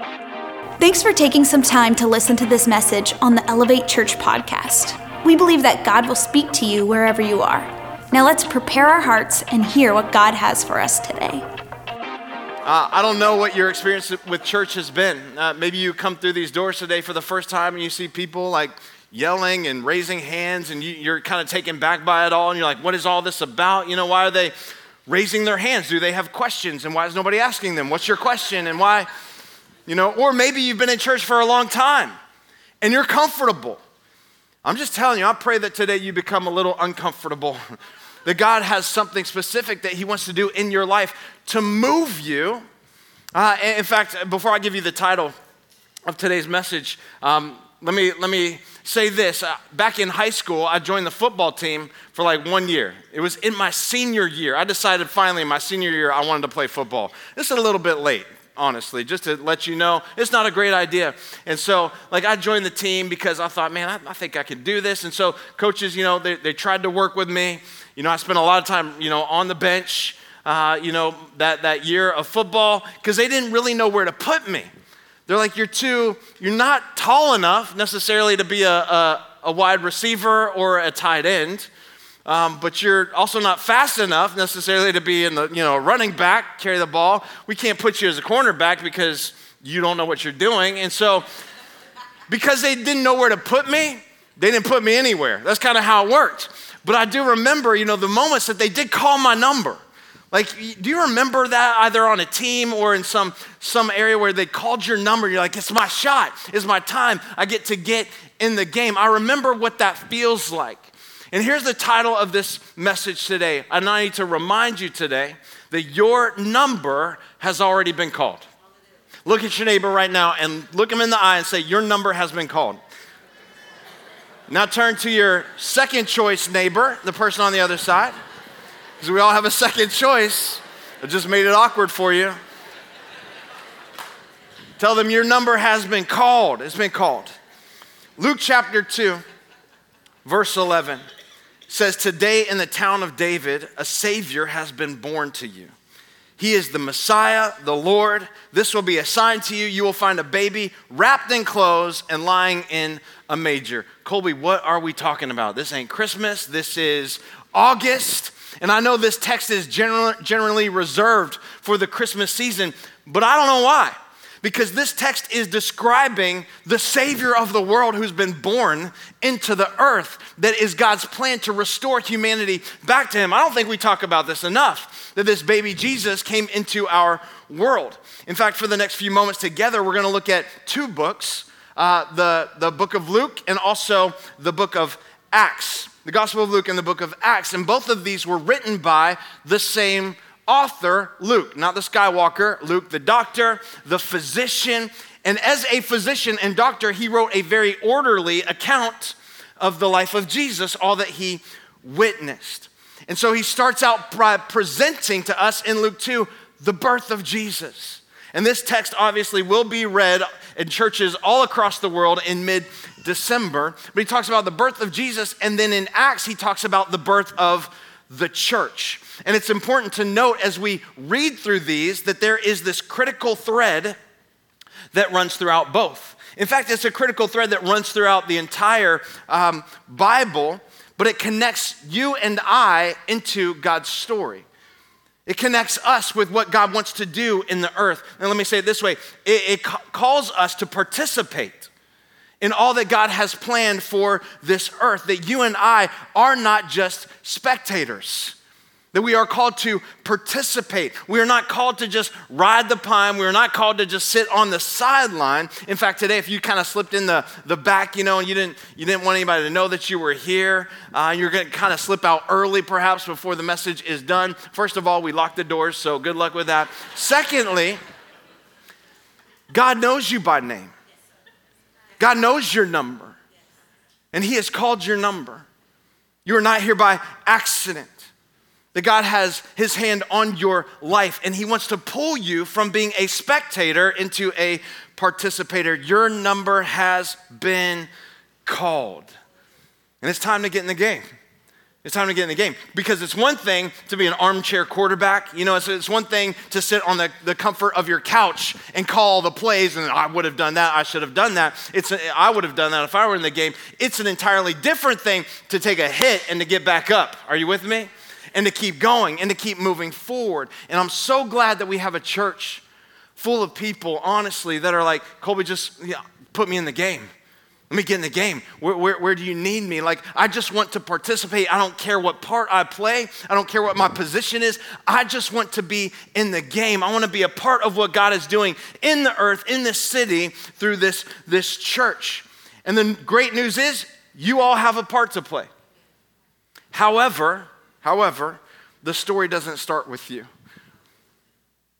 Thanks for taking some time to listen to this message on the Elevate Church podcast. We believe that God will speak to you wherever you are. Now let's prepare our hearts and hear what God has for us today. Uh, I don't know what your experience with church has been. Uh, maybe you come through these doors today for the first time and you see people like yelling and raising hands and you, you're kind of taken back by it all and you're like, what is all this about? You know, why are they raising their hands? Do they have questions? And why is nobody asking them? What's your question? And why, you know, or maybe you've been in church for a long time and you're comfortable. I'm just telling you, I pray that today you become a little uncomfortable. that God has something specific that He wants to do in your life to move you. Uh, in fact, before I give you the title of today's message, um, let me, let me say this. Uh, back in high school, I joined the football team for like one year. It was in my senior year. I decided finally in my senior year I wanted to play football. This is a little bit late, honestly, just to let you know it's not a great idea. And so, like, I joined the team because I thought, man, I, I think I can do this. And so, coaches, you know, they, they tried to work with me. You know, I spent a lot of time, you know, on the bench, uh, you know, that, that year of football because they didn't really know where to put me. They're like, you're too, you're not tall enough necessarily to be a, a, a wide receiver or a tight end. Um, but you're also not fast enough necessarily to be in the, you know, running back, carry the ball. We can't put you as a cornerback because you don't know what you're doing. And so, because they didn't know where to put me, they didn't put me anywhere. That's kind of how it worked. But I do remember, you know, the moments that they did call my number. Like, do you remember that either on a team or in some, some area where they called your number? You're like, it's my shot, it's my time. I get to get in the game. I remember what that feels like. And here's the title of this message today. And I need to remind you today that your number has already been called. Look at your neighbor right now and look him in the eye and say, Your number has been called. Now turn to your second choice neighbor, the person on the other side because we all have a second choice. I just made it awkward for you. Tell them your number has been called. It's been called. Luke chapter 2, verse 11 says, Today in the town of David, a Savior has been born to you. He is the Messiah, the Lord. This will be a sign to you. You will find a baby wrapped in clothes and lying in a manger. Colby, what are we talking about? This ain't Christmas. This is August. And I know this text is general, generally reserved for the Christmas season, but I don't know why. Because this text is describing the Savior of the world who's been born into the earth, that is God's plan to restore humanity back to Him. I don't think we talk about this enough, that this baby Jesus came into our world. In fact, for the next few moments together, we're gonna look at two books uh, the, the book of Luke and also the book of Acts the Gospel of Luke and the book of Acts. And both of these were written by the same author, Luke, not the Skywalker, Luke, the doctor, the physician. And as a physician and doctor, he wrote a very orderly account of the life of Jesus, all that he witnessed. And so he starts out by presenting to us in Luke 2 the birth of Jesus. And this text obviously will be read in churches all across the world in mid December. But he talks about the birth of Jesus, and then in Acts, he talks about the birth of the church. And it's important to note as we read through these that there is this critical thread that runs throughout both. In fact, it's a critical thread that runs throughout the entire um, Bible, but it connects you and I into God's story. It connects us with what God wants to do in the earth. And let me say it this way it, it calls us to participate in all that God has planned for this earth, that you and I are not just spectators. That we are called to participate. We are not called to just ride the pine. We are not called to just sit on the sideline. In fact, today, if you kind of slipped in the, the back, you know, and you didn't, you didn't want anybody to know that you were here, uh, you're going to kind of slip out early perhaps before the message is done. First of all, we lock the doors, so good luck with that. Secondly, God knows you by name. God knows your number, and He has called your number. You are not here by accident. That God has His hand on your life, and He wants to pull you from being a spectator into a participator. Your number has been called. And it's time to get in the game. It's time to get in the game because it's one thing to be an armchair quarterback. You know, it's, it's one thing to sit on the, the comfort of your couch and call the plays, and I would have done that, I should have done that. It's a, I would have done that if I were in the game. It's an entirely different thing to take a hit and to get back up. Are you with me? And to keep going and to keep moving forward. And I'm so glad that we have a church full of people, honestly, that are like, Colby, just put me in the game. Let me get in the game. Where, where, where, do you need me? Like, I just want to participate. I don't care what part I play. I don't care what my position is. I just want to be in the game. I want to be a part of what God is doing in the earth, in this city, through this, this church. And the great news is, you all have a part to play. However, however, the story doesn't start with you.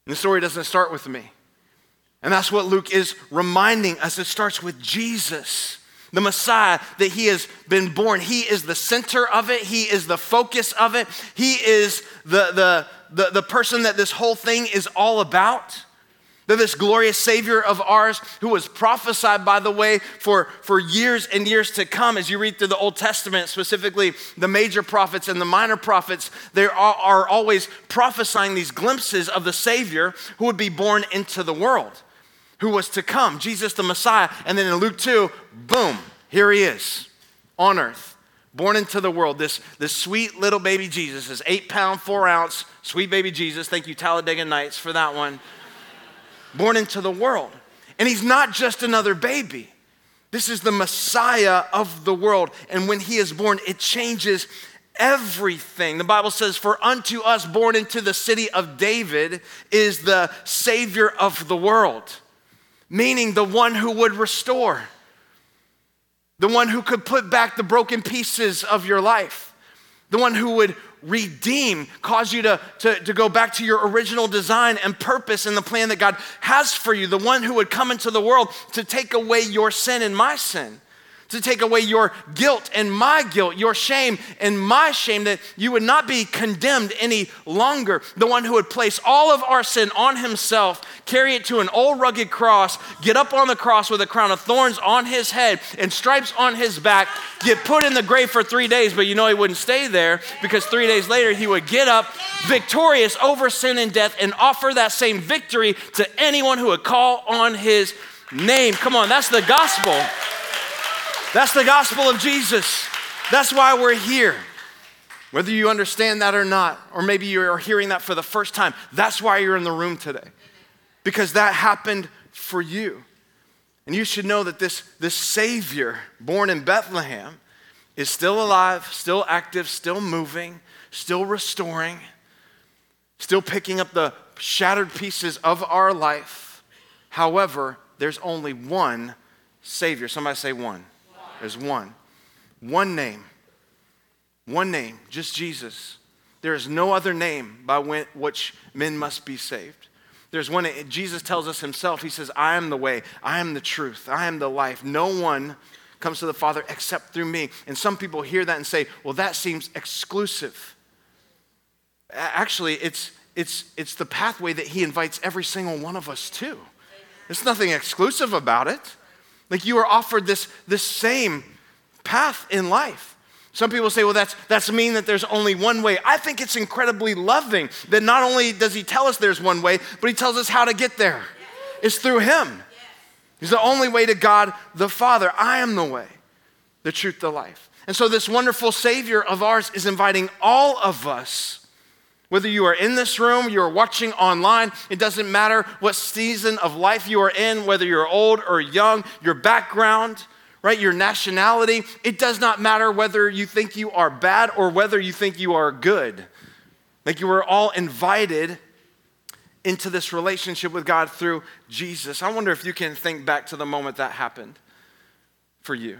The story doesn't start with me. And that's what Luke is reminding us. It starts with Jesus the Messiah, that he has been born. He is the center of it, he is the focus of it, he is the, the, the, the person that this whole thing is all about. That this glorious Savior of ours, who was prophesied, by the way, for, for years and years to come, as you read through the Old Testament, specifically the major prophets and the minor prophets, they are, are always prophesying these glimpses of the Savior who would be born into the world who was to come, Jesus the Messiah. And then in Luke 2, boom, here he is on earth, born into the world. This, this sweet little baby Jesus, this eight pound, four ounce, sweet baby Jesus. Thank you, Talladega Nights, for that one. Born into the world. And he's not just another baby. This is the Messiah of the world. And when he is born, it changes everything. The Bible says, For unto us born into the city of David is the Savior of the world meaning the one who would restore, the one who could put back the broken pieces of your life, the one who would redeem, cause you to, to, to go back to your original design and purpose and the plan that God has for you, the one who would come into the world to take away your sin and my sin to take away your guilt and my guilt, your shame and my shame, that you would not be condemned any longer. The one who would place all of our sin on himself, carry it to an old rugged cross, get up on the cross with a crown of thorns on his head and stripes on his back, get put in the grave for three days, but you know he wouldn't stay there because three days later he would get up victorious over sin and death and offer that same victory to anyone who would call on his name. Come on, that's the gospel. That's the gospel of Jesus. That's why we're here. Whether you understand that or not, or maybe you're hearing that for the first time, that's why you're in the room today. Because that happened for you. And you should know that this, this Savior born in Bethlehem is still alive, still active, still moving, still restoring, still picking up the shattered pieces of our life. However, there's only one Savior. Somebody say one. There's one. One name. One name, just Jesus. There is no other name by which men must be saved. There's one, Jesus tells us himself, he says, I am the way, I am the truth, I am the life. No one comes to the Father except through me. And some people hear that and say, well, that seems exclusive. Actually, it's, it's, it's the pathway that he invites every single one of us to. There's nothing exclusive about it. Like you are offered this, this same path in life. Some people say, well, that's, that's mean that there's only one way. I think it's incredibly loving that not only does he tell us there's one way, but he tells us how to get there. It's through him. He's the only way to God the Father. I am the way, the truth, the life. And so, this wonderful Savior of ours is inviting all of us whether you are in this room, you are watching online, it doesn't matter what season of life you are in, whether you're old or young, your background, right, your nationality, it does not matter whether you think you are bad or whether you think you are good. Like you were all invited into this relationship with God through Jesus. I wonder if you can think back to the moment that happened for you.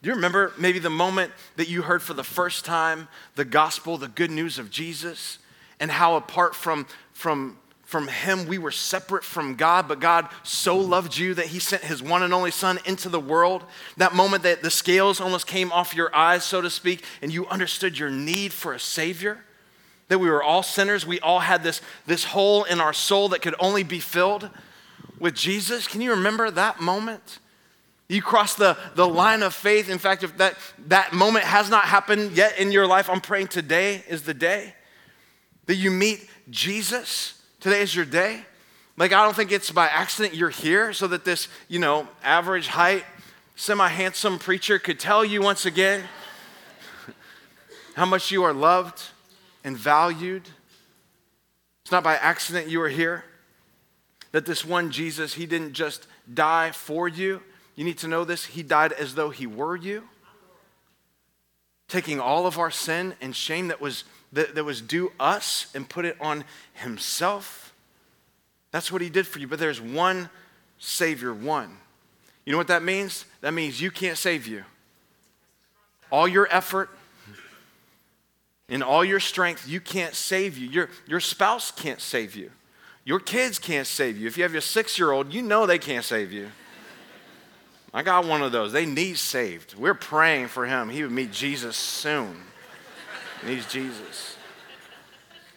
Do you remember maybe the moment that you heard for the first time the gospel, the good news of Jesus? And how apart from, from, from him we were separate from God, but God so loved you that he sent his one and only son into the world. That moment that the scales almost came off your eyes, so to speak, and you understood your need for a savior. That we were all sinners. We all had this, this hole in our soul that could only be filled with Jesus. Can you remember that moment? You cross the, the line of faith. In fact, if that, that moment has not happened yet in your life, I'm praying today is the day that you meet Jesus. Today is your day. Like, I don't think it's by accident you're here so that this, you know, average height, semi handsome preacher could tell you once again how much you are loved and valued. It's not by accident you are here. That this one Jesus, he didn't just die for you. You need to know this. He died as though he were you, taking all of our sin and shame that was, that, that was due us and put it on himself. That's what he did for you. But there's one Savior, one. You know what that means? That means you can't save you. All your effort, in all your strength, you can't save you. Your, your spouse can't save you. Your kids can't save you. If you have your six year old, you know they can't save you. I got one of those. They need saved. We're praying for him. He would meet Jesus soon. He needs Jesus.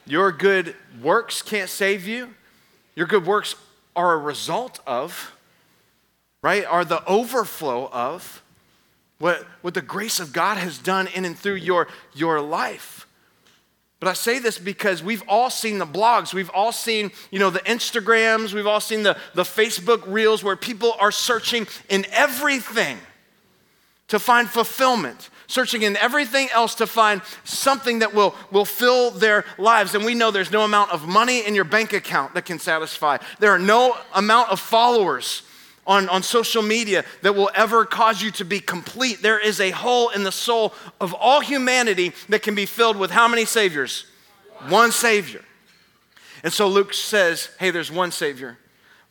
Your good works can't save you. Your good works are a result of, right? Are the overflow of what, what the grace of God has done in and through your, your life. But I say this because we've all seen the blogs, we've all seen, you know, the Instagrams, we've all seen the, the Facebook reels where people are searching in everything to find fulfillment, searching in everything else to find something that will, will fill their lives. And we know there's no amount of money in your bank account that can satisfy. There are no amount of followers on, on social media that will ever cause you to be complete. There is a hole in the soul of all humanity that can be filled with how many saviors? One Savior. And so Luke says, hey, there's one Savior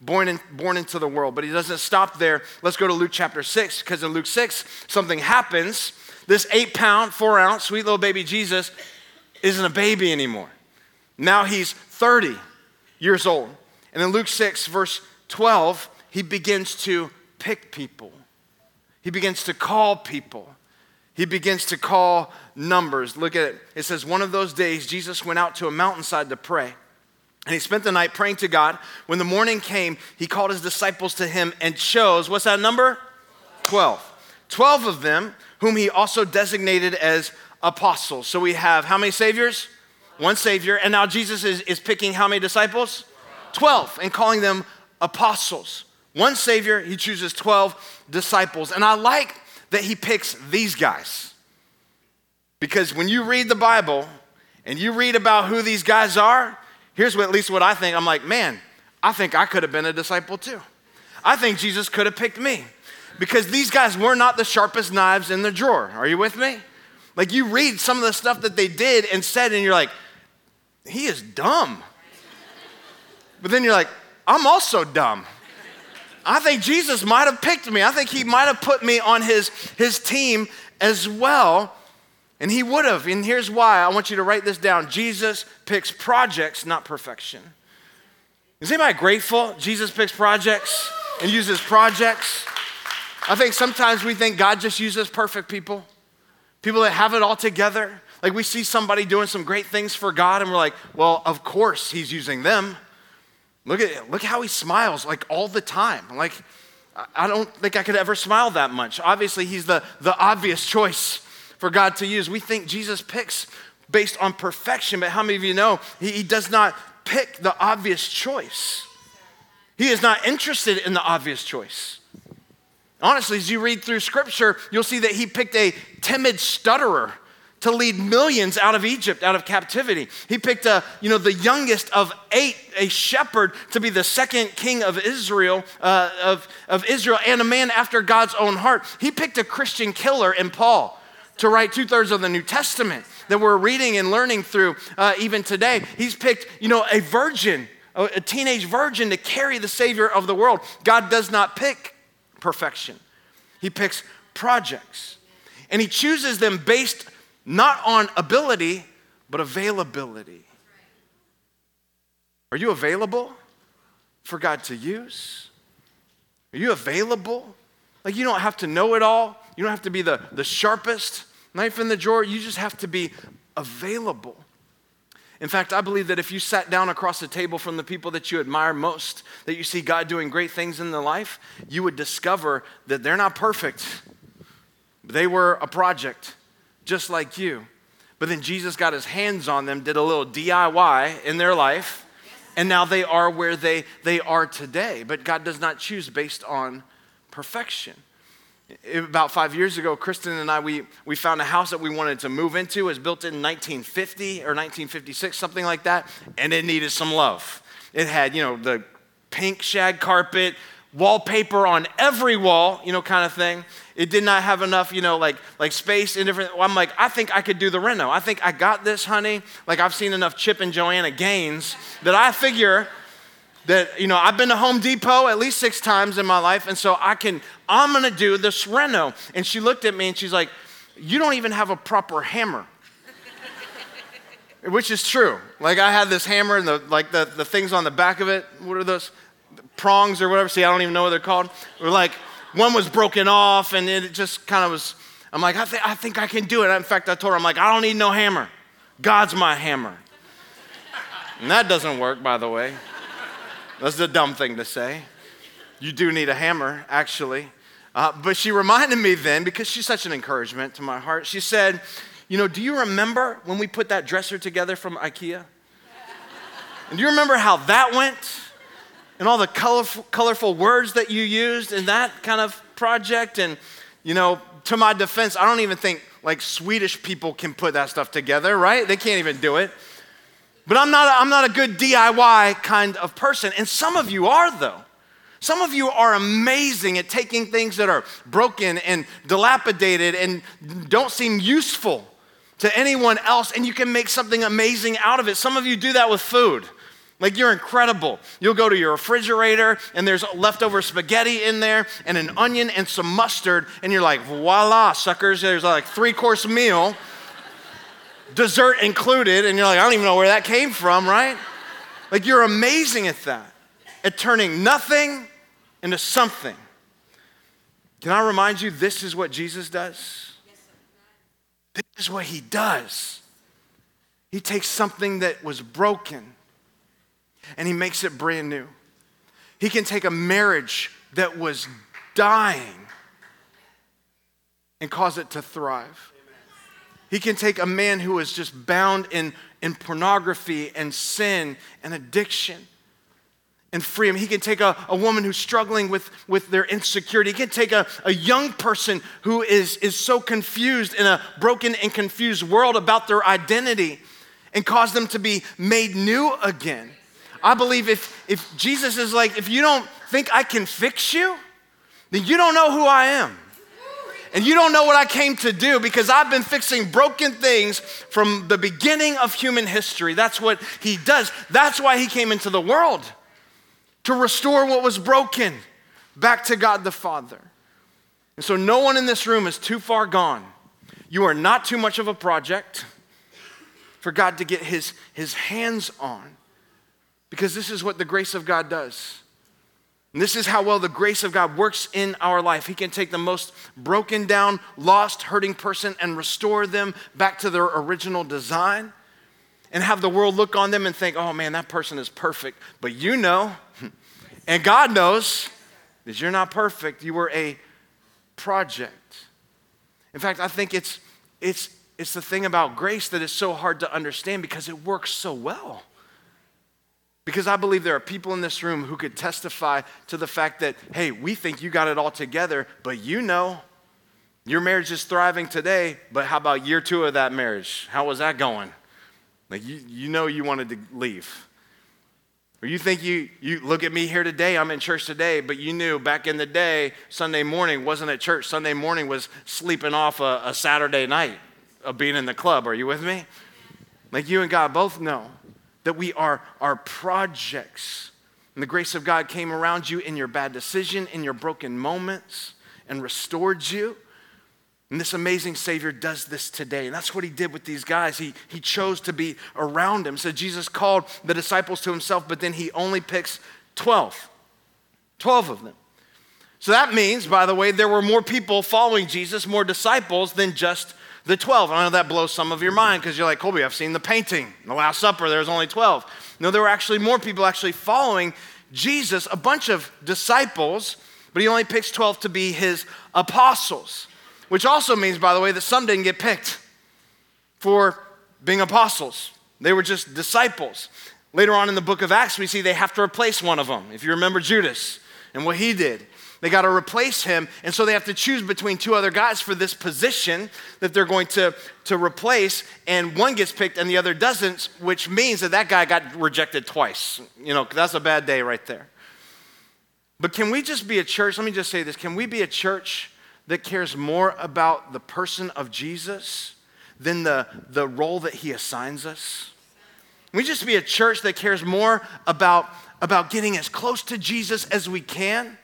born, in, born into the world. But he doesn't stop there. Let's go to Luke chapter 6, because in Luke 6, something happens. This eight pound, four ounce, sweet little baby Jesus isn't a baby anymore. Now he's 30 years old. And in Luke 6, verse 12, he begins to pick people. He begins to call people. He begins to call numbers. Look at it. It says, One of those days, Jesus went out to a mountainside to pray. And he spent the night praying to God. When the morning came, he called his disciples to him and chose, what's that number? 12. 12 of them, whom he also designated as apostles. So we have how many saviors? One savior. And now Jesus is, is picking how many disciples? 12, and calling them apostles. One Savior, he chooses 12 disciples. And I like that he picks these guys. Because when you read the Bible and you read about who these guys are, here's what, at least what I think. I'm like, man, I think I could have been a disciple too. I think Jesus could have picked me. Because these guys were not the sharpest knives in the drawer. Are you with me? Like you read some of the stuff that they did and said, and you're like, he is dumb. But then you're like, I'm also dumb. I think Jesus might have picked me. I think he might have put me on his, his team as well. And he would have. And here's why. I want you to write this down. Jesus picks projects, not perfection. Is anybody grateful Jesus picks projects and uses projects? I think sometimes we think God just uses perfect people, people that have it all together. Like we see somebody doing some great things for God, and we're like, well, of course he's using them. Look at look how he smiles like all the time. Like I don't think I could ever smile that much. Obviously, he's the, the obvious choice for God to use. We think Jesus picks based on perfection, but how many of you know he, he does not pick the obvious choice? He is not interested in the obvious choice. Honestly, as you read through scripture, you'll see that he picked a timid stutterer to lead millions out of Egypt, out of captivity. He picked a, you know, the youngest of eight, a shepherd, to be the second king of Israel, uh, of, of Israel, and a man after God's own heart. He picked a Christian killer in Paul to write two thirds of the New Testament that we're reading and learning through uh, even today. He's picked, you know, a virgin, a, teenage virgin to carry the Savior of the world. God does not pick perfection, He picks projects. And He chooses them based not on ability, but availability. Are you available for God to use? Are you available? Like, you don't have to know it all, you don't have to be the, the sharpest knife in the drawer, you just have to be available. In fact, I believe that if you sat down across the table from the people that you admire most, that you see God doing great things in their life, you would discover that they're not perfect. They were a project, just like you. But then Jesus got his hands on them, did a little DIY in their life, and now they are where they, they are today. But God does not choose based on perfection about five years ago, Kristen and I, we, we found a house that we wanted to move into. It was built in 1950 or 1956, something like that, and it needed some love. It had, you know, the pink shag carpet, wallpaper on every wall, you know, kind of thing. It did not have enough, you know, like, like space in different. I'm like, I think I could do the reno. I think I got this, honey. Like, I've seen enough Chip and Joanna Gaines that I figure that, you know, I've been to Home Depot at least six times in my life, and so I can, I'm gonna do this reno. And she looked at me and she's like, You don't even have a proper hammer. Which is true. Like I had this hammer and the like the, the things on the back of it, what are those? Prongs or whatever. See, I don't even know what they're called. Or like one was broken off and it just kind of was. I'm like, I, th- I think I can do it. In fact, I told her, I'm like, I don't need no hammer. God's my hammer. And that doesn't work, by the way. That's a dumb thing to say. You do need a hammer, actually. Uh, but she reminded me then, because she's such an encouragement to my heart, she said, You know, do you remember when we put that dresser together from IKEA? And do you remember how that went? And all the colorful, colorful words that you used in that kind of project? And, you know, to my defense, I don't even think like Swedish people can put that stuff together, right? They can't even do it. But I'm not, a, I'm not a good DIY kind of person. And some of you are, though. Some of you are amazing at taking things that are broken and dilapidated and don't seem useful to anyone else, and you can make something amazing out of it. Some of you do that with food. Like you're incredible. You'll go to your refrigerator and there's leftover spaghetti in there and an onion and some mustard, and you're like, voila, suckers, there's like three course meal, dessert included, and you're like, I don't even know where that came from, right? Like you're amazing at that, at turning nothing into something. Can I remind you, this is what Jesus does? This is what he does. He takes something that was broken and he makes it brand new. He can take a marriage that was dying and cause it to thrive. He can take a man who is just bound in, in pornography and sin and addiction and free him. He can take a, a woman who's struggling with, with their insecurity. He can take a, a young person who is, is so confused in a broken and confused world about their identity and cause them to be made new again. I believe if, if Jesus is like, if you don't think I can fix you, then you don't know who I am. And you don't know what I came to do because I've been fixing broken things from the beginning of human history. That's what he does. That's why he came into the world to restore what was broken back to God the Father. And so, no one in this room is too far gone. You are not too much of a project for God to get his, his hands on because this is what the grace of God does. And this is how well the grace of God works in our life. He can take the most broken down, lost, hurting person and restore them back to their original design and have the world look on them and think, oh man, that person is perfect. But you know, and God knows that you're not perfect. You were a project. In fact, I think it's, it's, it's the thing about grace that is so hard to understand because it works so well. Because I believe there are people in this room who could testify to the fact that, hey, we think you got it all together, but you know your marriage is thriving today, but how about year two of that marriage? How was that going? Like, you, you know you wanted to leave. Or you think you, you look at me here today, I'm in church today, but you knew back in the day, Sunday morning wasn't at church. Sunday morning was sleeping off a, a Saturday night of being in the club. Are you with me? Like you and God both know that we are, are projects. And the grace of God came around you in your bad decision, in your broken moments, and restored you. And this amazing Savior does this today. And that's what he did with these guys. He, he chose to be around them. So Jesus called the disciples to himself, but then he only picks 12. 12 of them. So that means, by the way, there were more people following Jesus, more disciples than just the 12. I know that blows some of your mind because you're like, Colby, I've seen the painting. The Last Supper, there was only 12. No, there were actually more people actually following Jesus, a bunch of disciples, but he only picks 12 to be his apostles, which also means, by the way, that some didn't get picked for being apostles. They were just disciples. Later on in the book of Acts, we see they have to replace one of them. If you remember Judas and what he did, they got to replace him. And so they have to choose between two other guys for this position that they're going to, to replace. And one gets picked and the other doesn't, which means that that guy got rejected twice. You know, that's a bad day right there. But can we just be a church? Let me just say this. Can we be a church that cares more about the person of Jesus than the, the role that he assigns us? Can we just be a church that cares more about, about getting as close to Jesus as we can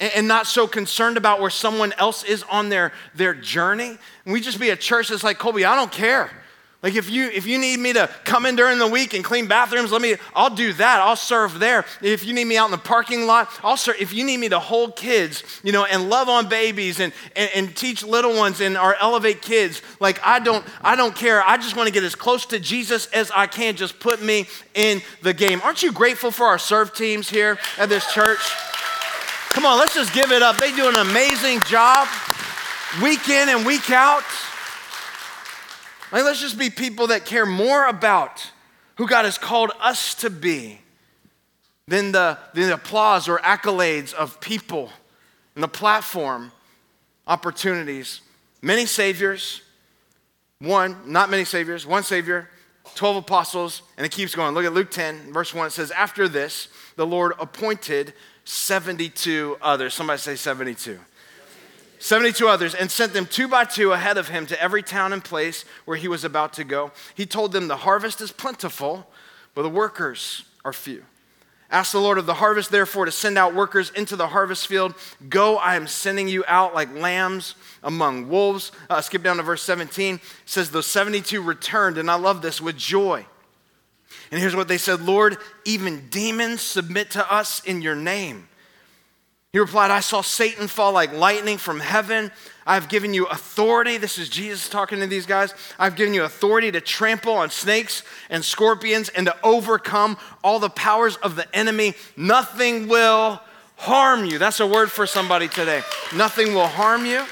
and not so concerned about where someone else is on their, their journey? And we just be a church that's like, Colby, I don't care. Like if you if you need me to come in during the week and clean bathrooms, let me I'll do that. I'll serve there. If you need me out in the parking lot, I'll serve. If you need me to hold kids, you know, and love on babies and, and, and teach little ones and our elevate kids, like I don't I don't care. I just want to get as close to Jesus as I can. Just put me in the game. Aren't you grateful for our serve teams here at this church? Come on, let's just give it up. They do an amazing job week in and week out. Like, let's just be people that care more about who God has called us to be than the, than the applause or accolades of people and the platform opportunities. Many saviors, one, not many saviors, one savior, 12 apostles, and it keeps going. Look at Luke 10, verse 1. It says, After this, the Lord appointed 72 others. Somebody say 72. 72 others, and sent them two by two ahead of him to every town and place where he was about to go. He told them, The harvest is plentiful, but the workers are few. Ask the Lord of the harvest, therefore, to send out workers into the harvest field. Go, I am sending you out like lambs among wolves. Uh, skip down to verse 17. It says, Those 72 returned, and I love this, with joy. And here's what they said Lord, even demons submit to us in your name. He replied, I saw Satan fall like lightning from heaven. I've given you authority. This is Jesus talking to these guys. I've given you authority to trample on snakes and scorpions and to overcome all the powers of the enemy. Nothing will harm you. That's a word for somebody today. Nothing will harm you.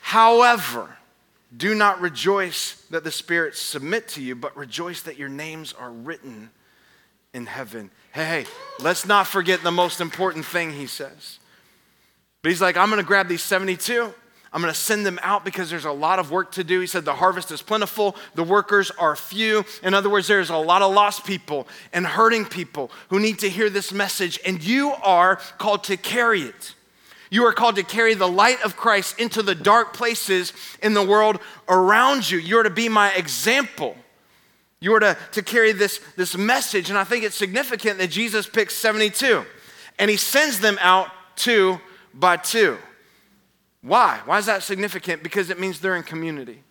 However, do not rejoice that the spirits submit to you, but rejoice that your names are written in heaven. Hey, hey, let's not forget the most important thing he says. But he's like, I'm going to grab these 72. I'm going to send them out because there's a lot of work to do. He said, The harvest is plentiful, the workers are few. In other words, there's a lot of lost people and hurting people who need to hear this message, and you are called to carry it. You are called to carry the light of Christ into the dark places in the world around you. You're to be my example. You are to, to carry this, this message. And I think it's significant that Jesus picks 72 and he sends them out two by two. Why? Why is that significant? Because it means they're in community.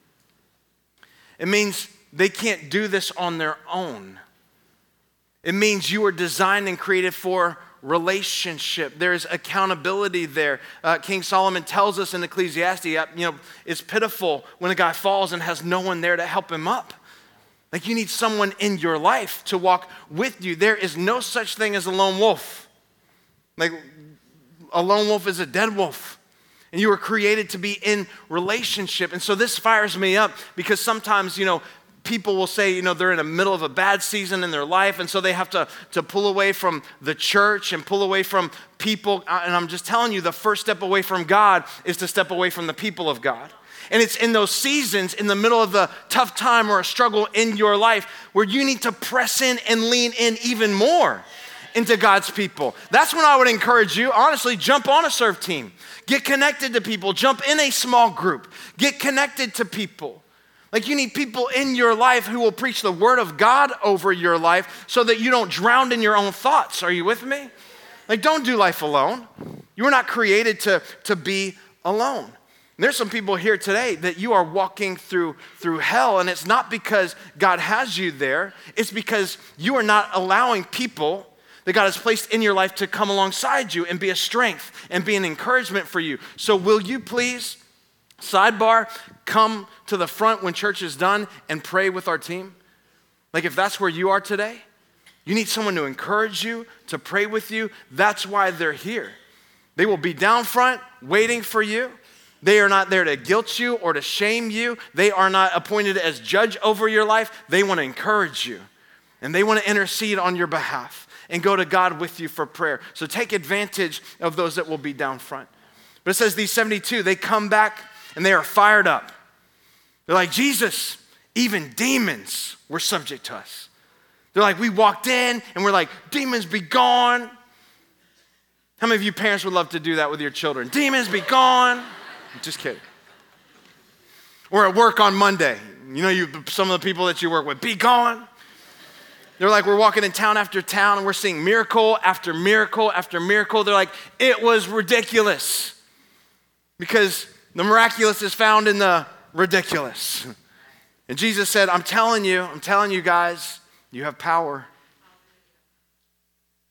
It means they can't do this on their own. It means you are designed and created for relationship. There's accountability there. Uh, King Solomon tells us in Ecclesiastes, uh, you know, it's pitiful when a guy falls and has no one there to help him up. Like you need someone in your life to walk with you. There is no such thing as a lone wolf. Like a lone wolf is a dead wolf. And you were created to be in relationship. And so this fires me up because sometimes, you know, people will say, you know, they're in the middle of a bad season in their life, and so they have to, to pull away from the church and pull away from people. Uh, and I'm just telling you, the first step away from God is to step away from the people of God. And it's in those seasons, in the middle of the tough time or a struggle in your life, where you need to press in and lean in even more into God's people. That's when I would encourage you, honestly, jump on a serve team. Get connected to people, jump in a small group, get connected to people. Like you need people in your life who will preach the word of God over your life so that you don't drown in your own thoughts. Are you with me? Like don't do life alone. You were not created to, to be alone. And there's some people here today that you are walking through through hell and it's not because God has you there. It's because you are not allowing people that God has placed in your life to come alongside you and be a strength and be an encouragement for you. So will you please Sidebar, come to the front when church is done and pray with our team. Like if that's where you are today, you need someone to encourage you, to pray with you. That's why they're here. They will be down front waiting for you. They are not there to guilt you or to shame you. They are not appointed as judge over your life. They want to encourage you and they want to intercede on your behalf and go to God with you for prayer. So take advantage of those that will be down front. But it says these 72, they come back and they are fired up. They're like, Jesus, even demons were subject to us. They're like, we walked in and we're like, demons be gone. How many of you parents would love to do that with your children? Demons be gone. Just kidding. Or at work on Monday, you know, you, some of the people that you work with, be gone. They're like, we're walking in town after town and we're seeing miracle after miracle after miracle. They're like, it was ridiculous. Because the miraculous is found in the ridiculous. And Jesus said, I'm telling you, I'm telling you guys, you have power.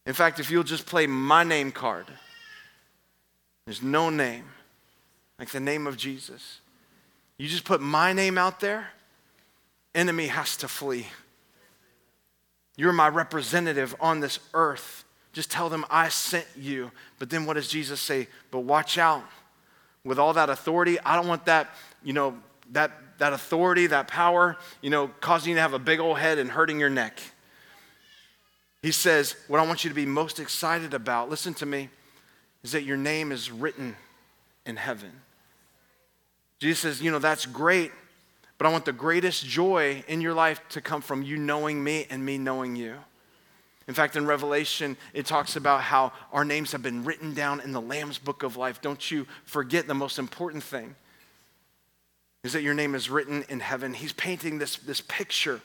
In fact, if you'll just play my name card, there's no name like the name of Jesus. You just put my name out there, enemy has to flee. You're my representative on this earth. Just tell them I sent you. But then what does Jesus say? But watch out. With all that authority, I don't want that, you know, that, that authority, that power, you know, causing you to have a big old head and hurting your neck. He says, What I want you to be most excited about, listen to me, is that your name is written in heaven. Jesus says, You know, that's great, but I want the greatest joy in your life to come from you knowing me and me knowing you. In fact, in Revelation, it talks about how our names have been written down in the Lamb's book of life. Don't you forget the most important thing is that your name is written in heaven. He's painting this, this picture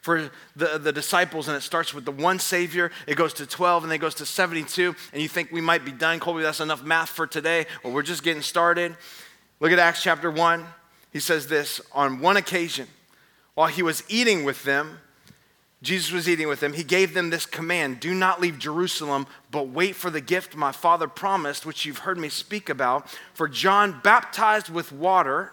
for the, the disciples, and it starts with the one Savior. It goes to 12, and then it goes to 72. And you think we might be done, Colby, that's enough math for today, or we're just getting started. Look at Acts chapter 1. He says this On one occasion, while he was eating with them, Jesus was eating with them, he gave them this command Do not leave Jerusalem, but wait for the gift my Father promised, which you've heard me speak about. For John baptized with water,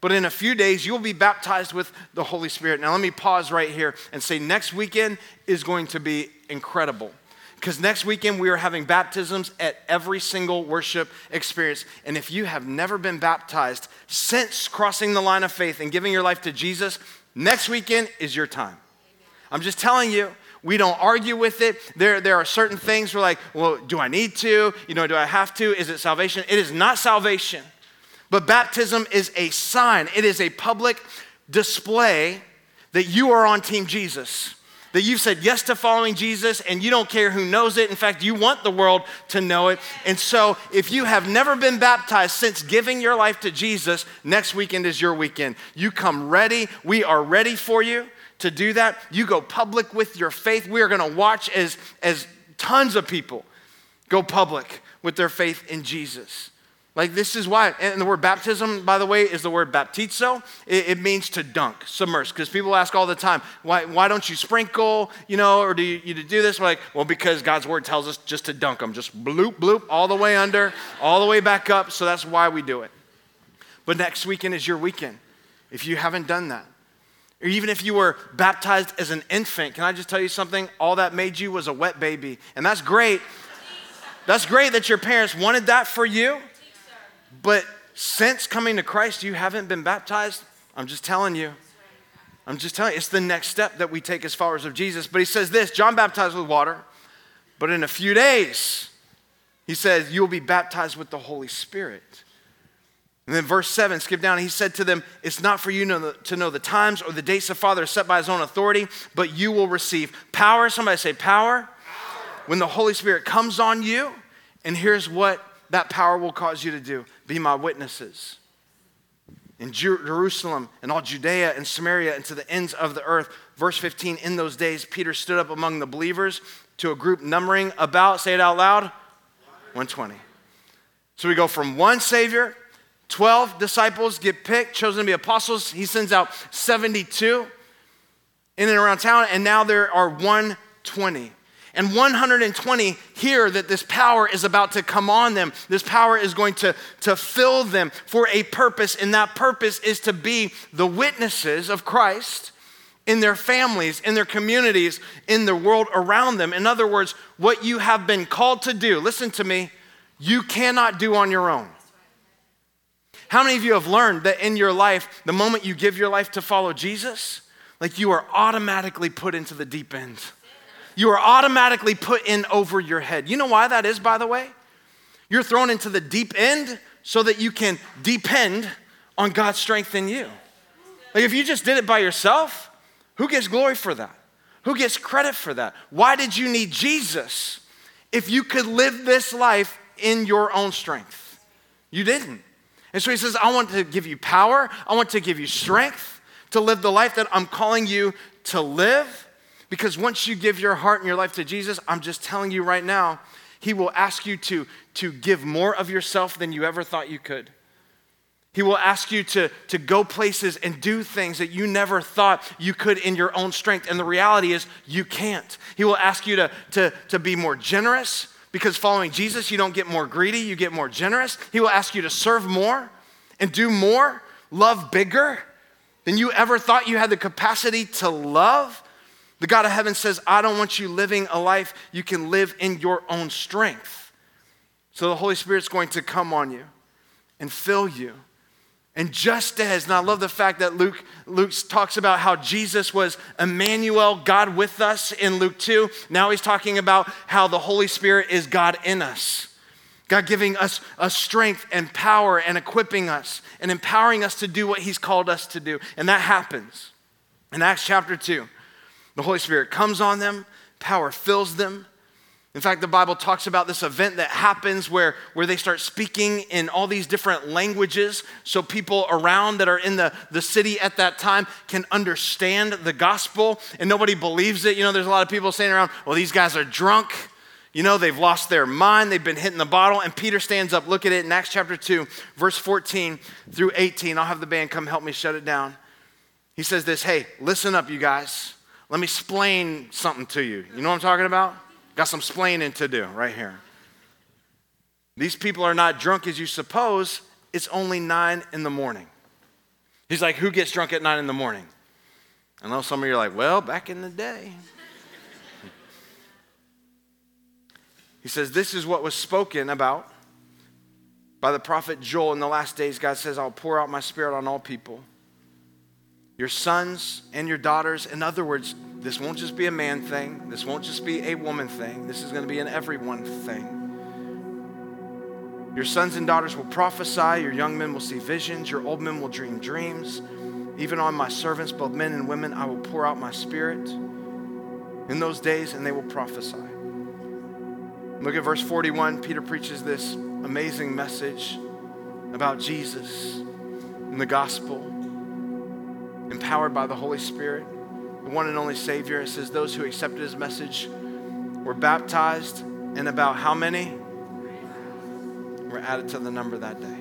but in a few days you'll be baptized with the Holy Spirit. Now, let me pause right here and say next weekend is going to be incredible because next weekend we are having baptisms at every single worship experience. And if you have never been baptized since crossing the line of faith and giving your life to Jesus, next weekend is your time. I'm just telling you, we don't argue with it. There, there are certain things we're like, well, do I need to? You know, do I have to? Is it salvation? It is not salvation. But baptism is a sign, it is a public display that you are on Team Jesus that you've said yes to following Jesus and you don't care who knows it. In fact, you want the world to know it. And so, if you have never been baptized since giving your life to Jesus, next weekend is your weekend. You come ready. We are ready for you to do that. You go public with your faith. We are going to watch as, as tons of people go public with their faith in Jesus. Like, this is why. And the word baptism, by the way, is the word baptizo. It, it means to dunk, submerge. Because people ask all the time, why, why don't you sprinkle, you know, or do you, you do this? We're like, well, because God's word tells us just to dunk them, just bloop, bloop, all the way under, all the way back up. So that's why we do it. But next weekend is your weekend if you haven't done that. Or even if you were baptized as an infant, can I just tell you something? All that made you was a wet baby. And that's great. That's great that your parents wanted that for you. But since coming to Christ, you haven't been baptized. I'm just telling you. I'm just telling you, it's the next step that we take as followers of Jesus. But he says this John baptized with water, but in a few days, he says, You'll be baptized with the Holy Spirit. And then verse 7, skip down, he said to them, It's not for you to know the times or the dates the Father has set by his own authority, but you will receive power. Somebody say, Power. power. When the Holy Spirit comes on you, and here's what that power will cause you to do be my witnesses in Jerusalem and all Judea and Samaria and to the ends of the earth. Verse 15 In those days, Peter stood up among the believers to a group numbering about, say it out loud, 120. So we go from one Savior, 12 disciples get picked, chosen to be apostles. He sends out 72 in and around town, and now there are 120. And 120 hear that this power is about to come on them. This power is going to, to fill them for a purpose, and that purpose is to be the witnesses of Christ in their families, in their communities, in the world around them. In other words, what you have been called to do, listen to me, you cannot do on your own. How many of you have learned that in your life, the moment you give your life to follow Jesus, like you are automatically put into the deep end? You are automatically put in over your head. You know why that is, by the way? You're thrown into the deep end so that you can depend on God's strength in you. Like if you just did it by yourself, who gets glory for that? Who gets credit for that? Why did you need Jesus if you could live this life in your own strength? You didn't. And so he says, I want to give you power, I want to give you strength to live the life that I'm calling you to live. Because once you give your heart and your life to Jesus, I'm just telling you right now, He will ask you to, to give more of yourself than you ever thought you could. He will ask you to, to go places and do things that you never thought you could in your own strength. And the reality is, you can't. He will ask you to, to, to be more generous because following Jesus, you don't get more greedy, you get more generous. He will ask you to serve more and do more, love bigger than you ever thought you had the capacity to love. The God of heaven says, I don't want you living a life you can live in your own strength. So the Holy Spirit's going to come on you and fill you. And just as, and I love the fact that Luke, Luke talks about how Jesus was Emmanuel, God with us in Luke 2. Now he's talking about how the Holy Spirit is God in us. God giving us a strength and power and equipping us and empowering us to do what he's called us to do. And that happens in Acts chapter 2. The Holy Spirit comes on them, power fills them. In fact, the Bible talks about this event that happens where, where they start speaking in all these different languages so people around that are in the, the city at that time can understand the gospel and nobody believes it. You know, there's a lot of people saying around, well, these guys are drunk. You know, they've lost their mind, they've been hitting the bottle. And Peter stands up, look at it in Acts chapter 2, verse 14 through 18. I'll have the band come help me shut it down. He says this Hey, listen up, you guys. Let me explain something to you. You know what I'm talking about? Got some splaining to do right here. These people are not drunk as you suppose. It's only nine in the morning. He's like, Who gets drunk at nine in the morning? I know some of you are like, Well, back in the day. he says, This is what was spoken about by the prophet Joel in the last days. God says, I'll pour out my spirit on all people your sons and your daughters. In other words, this won't just be a man thing, this won't just be a woman thing, this is going to be an everyone thing. Your sons and daughters will prophesy, your young men will see visions, your old men will dream dreams. Even on my servants, both men and women, I will pour out my spirit in those days, and they will prophesy. Look at verse 41. Peter preaches this amazing message about Jesus and the gospel empowered by the Holy Spirit, the one and only Savior. It says, Those who accepted his message were baptized, and about how many were added to the number that day.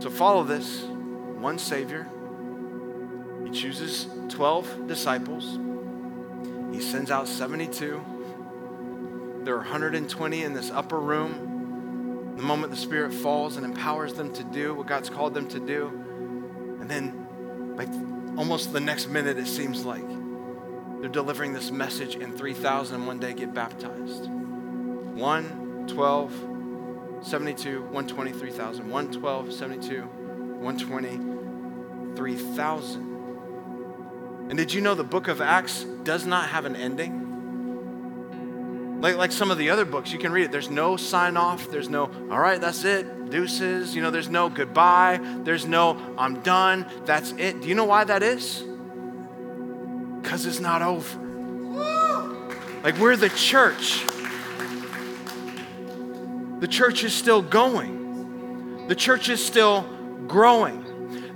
So follow this one Savior. He chooses 12 disciples, he sends out 72. There are 120 in this upper room. The moment the Spirit falls and empowers them to do what God's called them to do, and then, like almost the next minute, it seems like they're delivering this message, and 3,000 one day get baptized. 1, 12, 72, 120, 3,000. 1, 12, 72, 120, 3,000. And did you know the book of Acts does not have an ending? Like, like some of the other books, you can read it. There's no sign off. There's no, all right, that's it, deuces. You know, there's no goodbye. There's no, I'm done. That's it. Do you know why that is? Because it's not over. Like, we're the church. The church is still going, the church is still growing.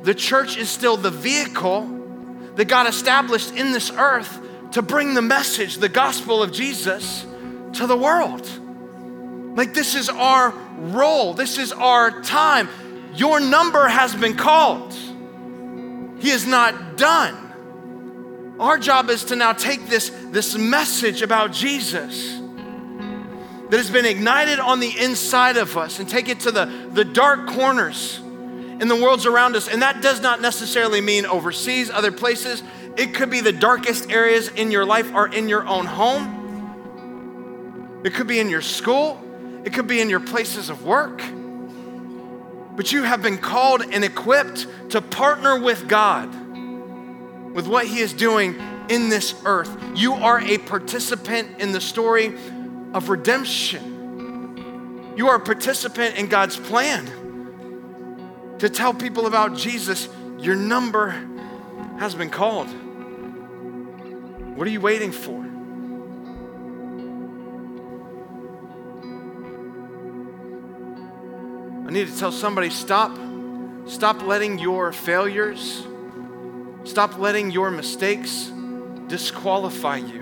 The church is still the vehicle that God established in this earth to bring the message, the gospel of Jesus to the world. Like, this is our role, this is our time. Your number has been called, He is not done. Our job is to now take this, this message about Jesus that has been ignited on the inside of us and take it to the, the dark corners in the worlds around us. And that does not necessarily mean overseas, other places. It could be the darkest areas in your life or in your own home. It could be in your school. It could be in your places of work. But you have been called and equipped to partner with God with what He is doing in this earth. You are a participant in the story of redemption. You are a participant in God's plan to tell people about Jesus. Your number has been called. What are you waiting for? I need to tell somebody stop stop letting your failures stop letting your mistakes disqualify you.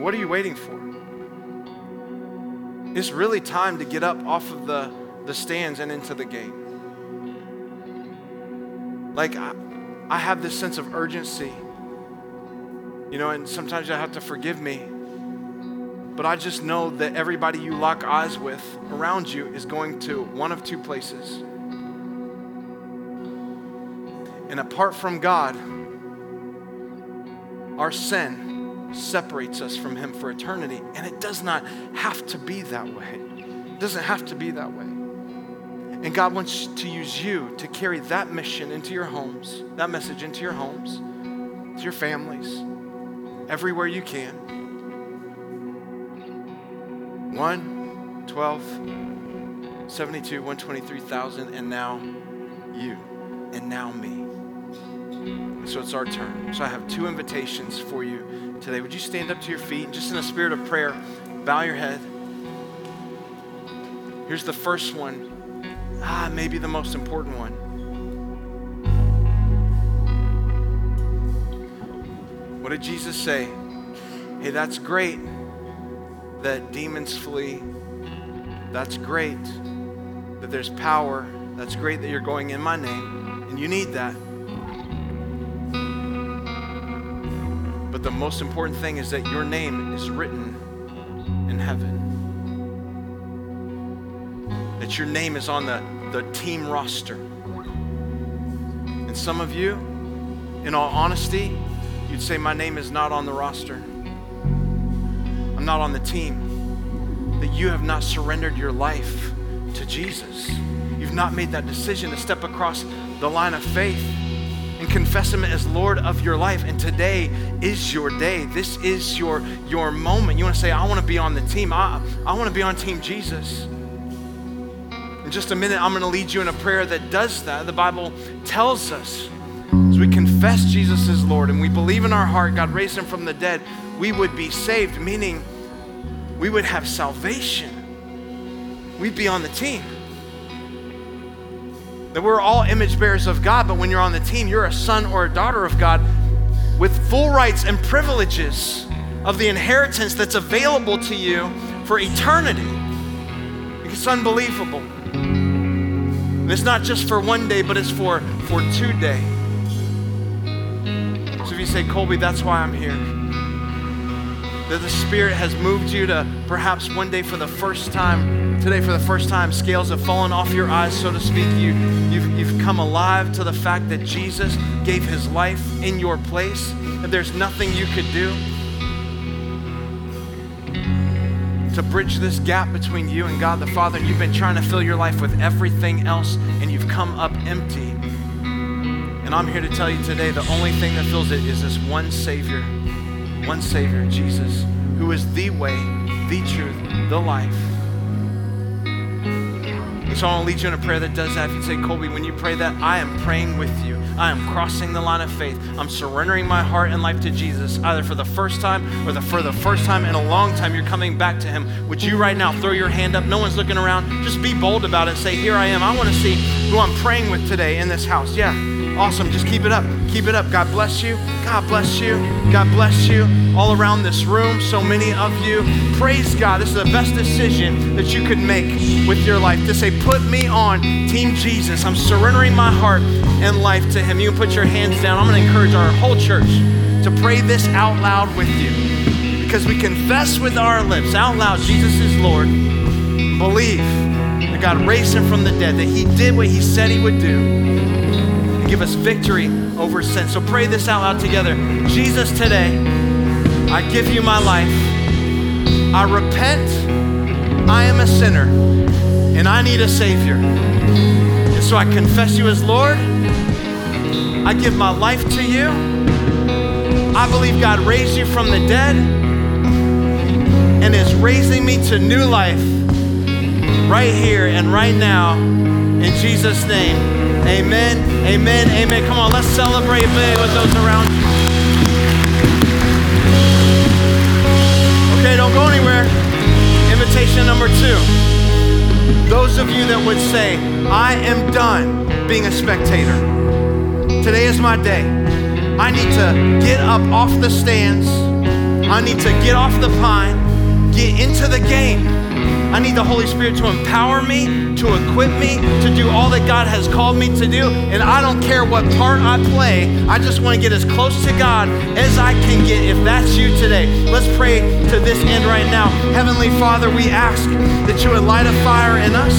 What are you waiting for? It's really time to get up off of the, the stands and into the game. Like, I, I have this sense of urgency, you know, and sometimes you have to forgive me. But I just know that everybody you lock eyes with around you is going to one of two places. And apart from God, our sin separates us from Him for eternity. And it does not have to be that way. It doesn't have to be that way. And God wants to use you to carry that mission into your homes, that message into your homes, to your families, everywhere you can. 1, 12, 72, 123,000, and now you, and now me. So it's our turn. So I have two invitations for you today. Would you stand up to your feet and just in a spirit of prayer? Bow your head. Here's the first one. Ah, maybe the most important one. What did Jesus say? Hey, that's great that demons flee. That's great that there's power. That's great that you're going in my name. And you need that. But the most important thing is that your name is written in heaven. That your name is on the, the team roster. And some of you, in all honesty, you'd say, My name is not on the roster. Not on the team. That you have not surrendered your life to Jesus. You've not made that decision to step across the line of faith and confess him as Lord of your life. And today is your day. This is your, your moment. You want to say, I want to be on the team. I, I want to be on Team Jesus. In just a minute, I'm going to lead you in a prayer that does that. The Bible tells us as we confess Jesus as Lord and we believe in our heart God raised him from the dead, we would be saved, meaning we would have salvation. We'd be on the team. That we're all image bearers of God, but when you're on the team, you're a son or a daughter of God with full rights and privileges of the inheritance that's available to you for eternity. It's unbelievable. And it's not just for one day, but it's for, for two day. So if you say, Colby, that's why I'm here. That the Spirit has moved you to perhaps one day for the first time, today for the first time, scales have fallen off your eyes, so to speak. You, you've, you've come alive to the fact that Jesus gave his life in your place, and there's nothing you could do to bridge this gap between you and God the Father. And you've been trying to fill your life with everything else, and you've come up empty. And I'm here to tell you today the only thing that fills it is this one Savior, one Savior, Jesus, who is the way, the truth, the life. So I want to lead you in a prayer that does that. If you say, Colby, when you pray that, I am praying with you. I am crossing the line of faith. I'm surrendering my heart and life to Jesus, either for the first time or the, for the first time in a long time, you're coming back to Him. Would you right now throw your hand up? No one's looking around. Just be bold about it. Say, Here I am. I want to see who I'm praying with today in this house. Yeah, awesome. Just keep it up. Keep it up. God bless you. God bless you. God bless you. All around this room, so many of you. Praise God. This is the best decision that you could make with your life to say, Put me on Team Jesus. I'm surrendering my heart and life to Him. You can put your hands down. I'm going to encourage our whole church to pray this out loud with you because we confess with our lips out loud Jesus is Lord. Believe that God raised Him from the dead, that He did what He said He would do give us victory over sin. So pray this out loud together. Jesus, today, I give you my life. I repent. I am a sinner and I need a Savior. And so I confess you as Lord. I give my life to you. I believe God raised you from the dead and is raising me to new life right here and right now. In Jesus' name. Amen, amen, amen. Come on, let's celebrate with those around you. Okay, don't go anywhere. Invitation number two. Those of you that would say, I am done being a spectator. Today is my day. I need to get up off the stands. I need to get off the pine, get into the game I need the Holy Spirit to empower me, to equip me to do all that God has called me to do. And I don't care what part I play, I just want to get as close to God as I can get if that's you today. Let's pray to this end right now. Heavenly Father, we ask that you would light a fire in us,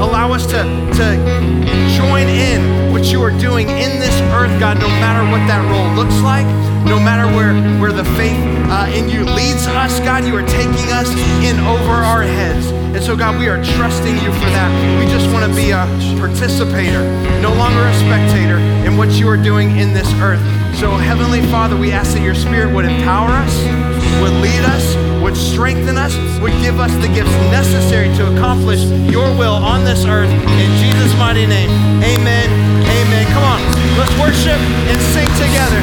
allow us to, to join in what you are doing in this earth, God, no matter what that role looks like no matter where, where the faith uh, in you leads us, God, you are taking us in over our heads. And so, God, we are trusting you for that. We just want to be a participator, no longer a spectator in what you are doing in this earth. So, Heavenly Father, we ask that your Spirit would empower us, would lead us, would strengthen us, would give us the gifts necessary to accomplish your will on this earth. In Jesus' mighty name, amen. Amen. Come on, let's worship and sing together.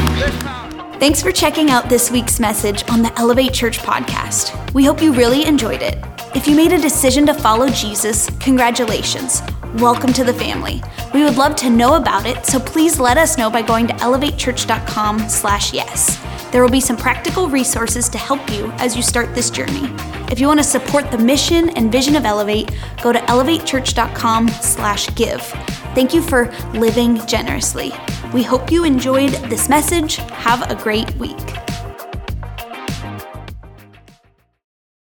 Thanks for checking out this week's message on the Elevate Church podcast. We hope you really enjoyed it. If you made a decision to follow Jesus, congratulations. Welcome to the family. We would love to know about it, so please let us know by going to elevatechurch.com/yes. There will be some practical resources to help you as you start this journey. If you want to support the mission and vision of Elevate, go to elevatechurch.com/give. Thank you for living generously. We hope you enjoyed this message. Have a great week.